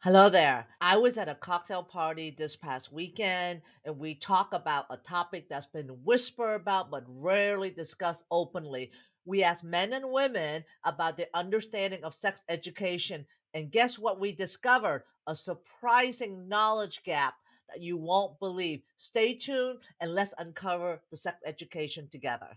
Hello there. I was at a cocktail party this past weekend and we talk about a topic that's been whispered about but rarely discussed openly. We asked men and women about their understanding of sex education. And guess what we discovered? A surprising knowledge gap that you won't believe. Stay tuned and let's uncover the sex education together.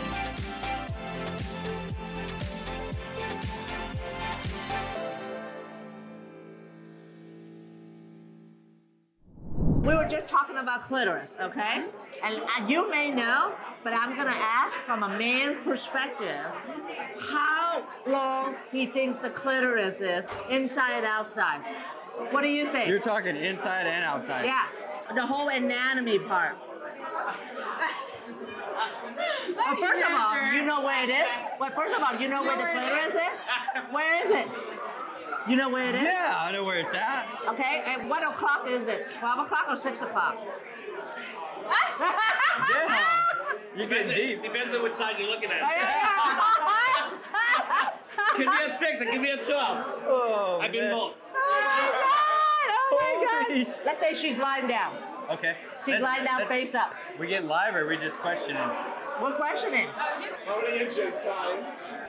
We were just talking about clitoris, okay? And, and you may know, but I'm gonna ask from a man's perspective how long he thinks the clitoris is, inside, outside. What do you think? You're talking inside and outside. yeah, the whole anatomy part. Well, first of all, you know where it is. Well, first of all, you know where the clitoris is. Where is it? You know where it is? Yeah, I know where it's at. Okay, and what o'clock is it? 12 o'clock or 6 o'clock? Damn. You're getting deep. Depends on which side you're looking at. oh Could be at six, it could be at twelve. Oh, I've been man. both. Oh my god! Oh my Holy god! Let's say she's lying down. Okay. She's That's- lying down that's- face up. We getting live or we just questioning? We're questioning. How many inches time?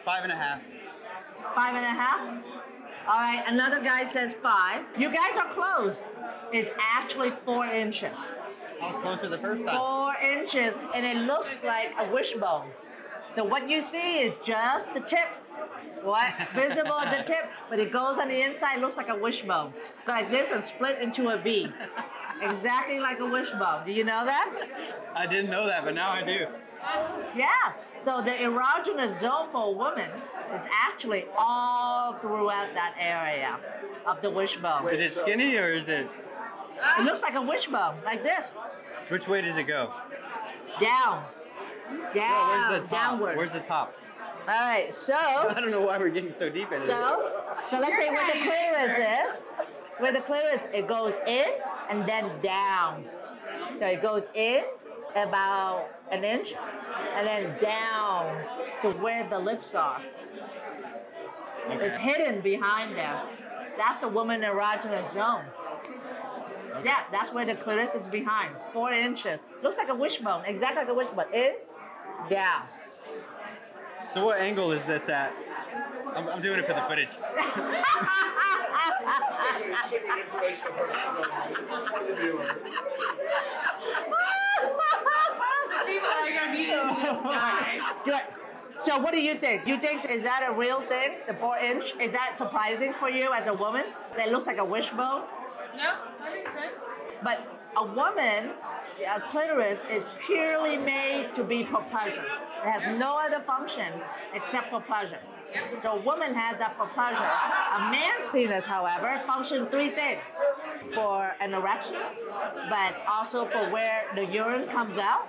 Five and a half. Five and a half? All right, another guy says five. You guys are close. It's actually four inches. I was closer the first time. Four inches, and it looks like a wishbone. So what you see is just the tip. What's visible at the tip, but it goes on the inside, looks like a wishbone. Like this and split into a V. Exactly like a wishbone. Do you know that? I didn't know that, but now I do. Yeah. So the erogenous zone for a woman is actually all throughout that area of the wishbone. Is it skinny or is it? It looks like a wishbone, like this. Which way does it go? Down. Down. Where's the top? Downward. Where's the top? All right, so I don't know why we're getting so deep into it. So, so let's say where the clitoris is. Where the clitoris, it goes in and then down. So it goes in about an inch and then down to where the lips are. It's hidden behind there. That's the woman in erogenous zone. Yeah, that's where the clitoris is behind. Four inches. Looks like a wishbone, exactly like a wishbone. In, down. So what angle is this at? I'm, I'm doing it for the footage. People are gonna be in this guy. Good. So what do you think? You think is that a real thing? The four inch? Is that surprising for you as a woman? That looks like a wishbone? No, that makes sense. But a woman, a clitoris is purely made to be for pleasure. It has no other function except for pleasure. So a woman has that for pleasure. A man's penis, however, functions three things. For an erection, but also for where the urine comes out,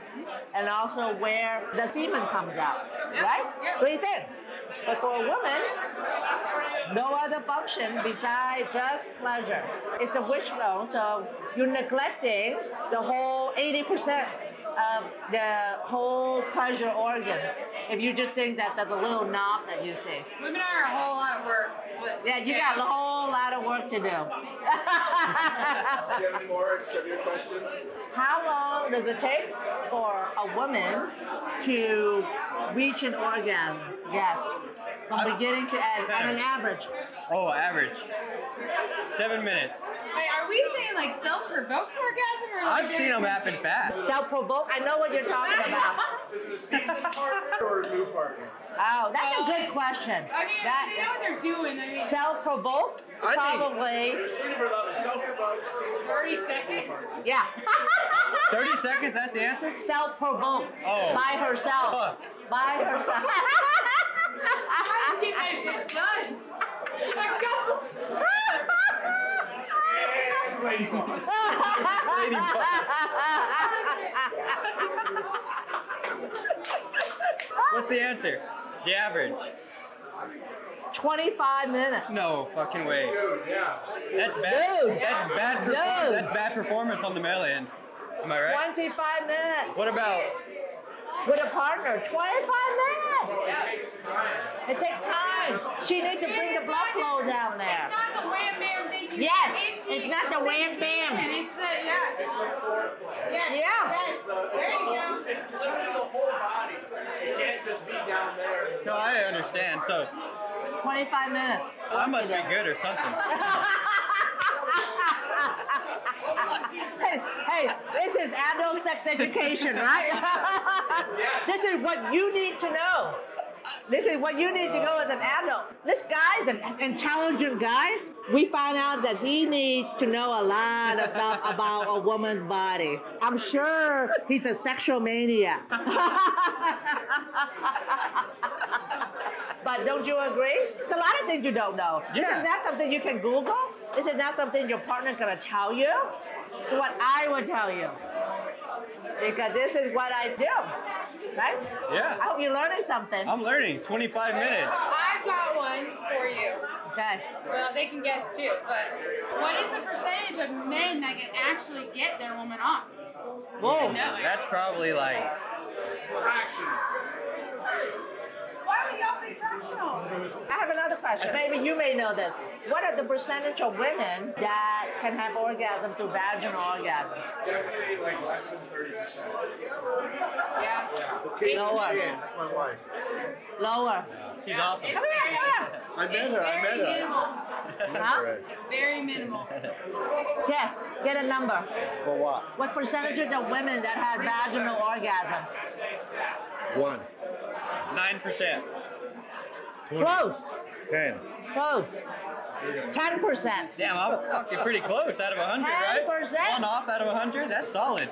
and also where the semen comes out. Right? yeah. Three things. But for a woman, no other function besides just pleasure. It's the wishbone, so you're neglecting the whole 80% of the whole pleasure organ. If you just think that that's a little knob that you see. Women are a whole lot of work. Yeah, you got a whole lot of work to do. Do you have any more trivia questions? How long does it take for a woman to reach an orgasm? Yes. From beginning to end, at an average. Oh, average. Seven minutes. Wait, are we saying like self-provoked orgasm or like I've seen them happen fast. Self-provoked. I know what you're talking about. Is it a seasoned partner or a new partner? Oh, that's a good question. I mean, they know what they're doing. I mean, self-provoked, I think- Probably. There's three for that. Self-provoked, 30 seconds. Yeah. 30 seconds, that's the answer? Self-provoked Oh. By herself. Fuck. By herself. I can get that shit done. A couple And lady boss. bikini bottom. What's the answer? The average. 25 minutes. No fucking way. Dude, yeah. That's bad. Dude. That's bad. Perform- Dude. That's bad performance on the male end. Am I right? 25 minutes. What about? With a partner. 25 minutes. It takes time. It takes time. She needs to bring the blood flow down there. It's not the wham bam thing. Yes, it's it's not the wham bam. It's the yeah. It's the foreplay. Yes. Yeah. Yes. It's the, it's There you go. It's literally the whole body. It can't just be down there. the No, I understand. So 25 minutes. I must be good or something. hey, hey, this is adult sex education, right? this is what you need to know. This is what you need to know as an adult. This guy is an intelligent guy. We found out that he needs to know a lot about about a woman's body. I'm sure he's a sexual maniac. but don't you agree? There's a lot of things you don't know. Yeah. Isn't that something you can Google? Is not something your partner's gonna tell you? What I will tell you. Because this is what I do. Right? Yeah. I hope you're learning something. I'm learning. 25 minutes. I've got one for you. Okay. Well, they can guess too, but what is the percentage of men that can actually get their woman off? Whoa. No. That's probably like fraction. Why would y'all say fractional? I have another question. Maybe you may know this. What are the percentage of women that can have orgasm through vaginal orgasm? Definitely like less than 30%. Yeah. Yeah. Lower. That's my wife. Lower. she's awesome. Come here, come here. I met It's her. I very met her. minimal. Huh? It's very minimal. Yes, get a number. For what? What percentage of women that has vaginal orgasm? One. Nine percent. Close. Ten. Close. Ten percent. Damn, I'm fucking pretty close out of 100, right? 10%. One off out of 100. That's solid.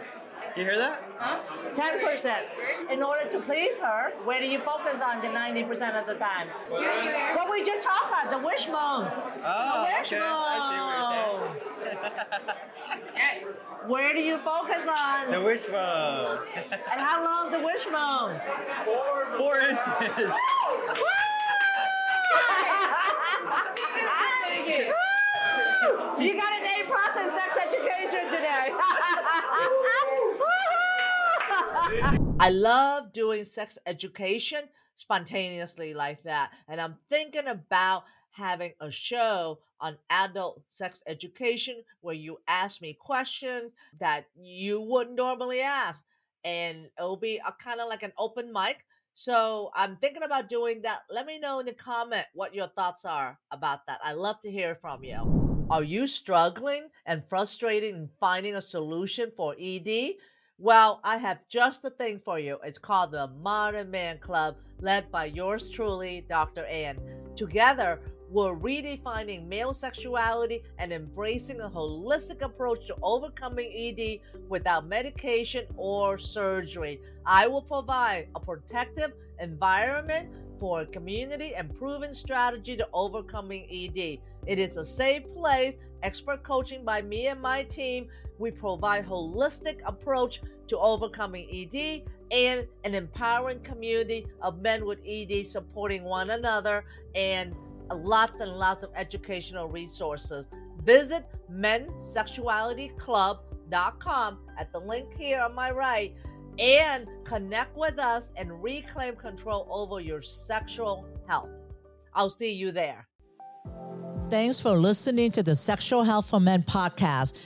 You hear that? Huh? Ten percent. In order to please her, where do you focus on the ninety percent of the time? Jugular. What we just talked about, the wishbone. Oh, the okay. I wishbone. see what you're. Yes. Where do you focus on? The wishbone. And how long's the wishbone? Four inches. You got an A plus in sex education today. I love doing sex education spontaneously like that. And I'm thinking about having a show on adult sex education where you ask me questions that you wouldn't normally ask. And it'll be kind of like an open mic. So I'm thinking about doing that. Let me know in the comment what your thoughts are about that. I love to hear from you. Are you struggling and frustrated in finding a solution for ED? Well, I have just the thing for you. It's called the Modern Man Club, led by yours truly, Dr. Ann. Together, we're redefining male sexuality and embracing a holistic approach to overcoming ED without medication or surgery. I will provide a protective environment for a community and proven strategy to overcoming ED. It is a safe place, expert coaching by me and my team. We provide holistic approach to overcoming ED and an empowering community of men with ED supporting one another and lots and lots of educational resources. Visit mensexualityclub.com at the link here on my right and connect with us and reclaim control over your sexual health. I'll see you there. Thanks for listening to the Sexual Health for Men podcast.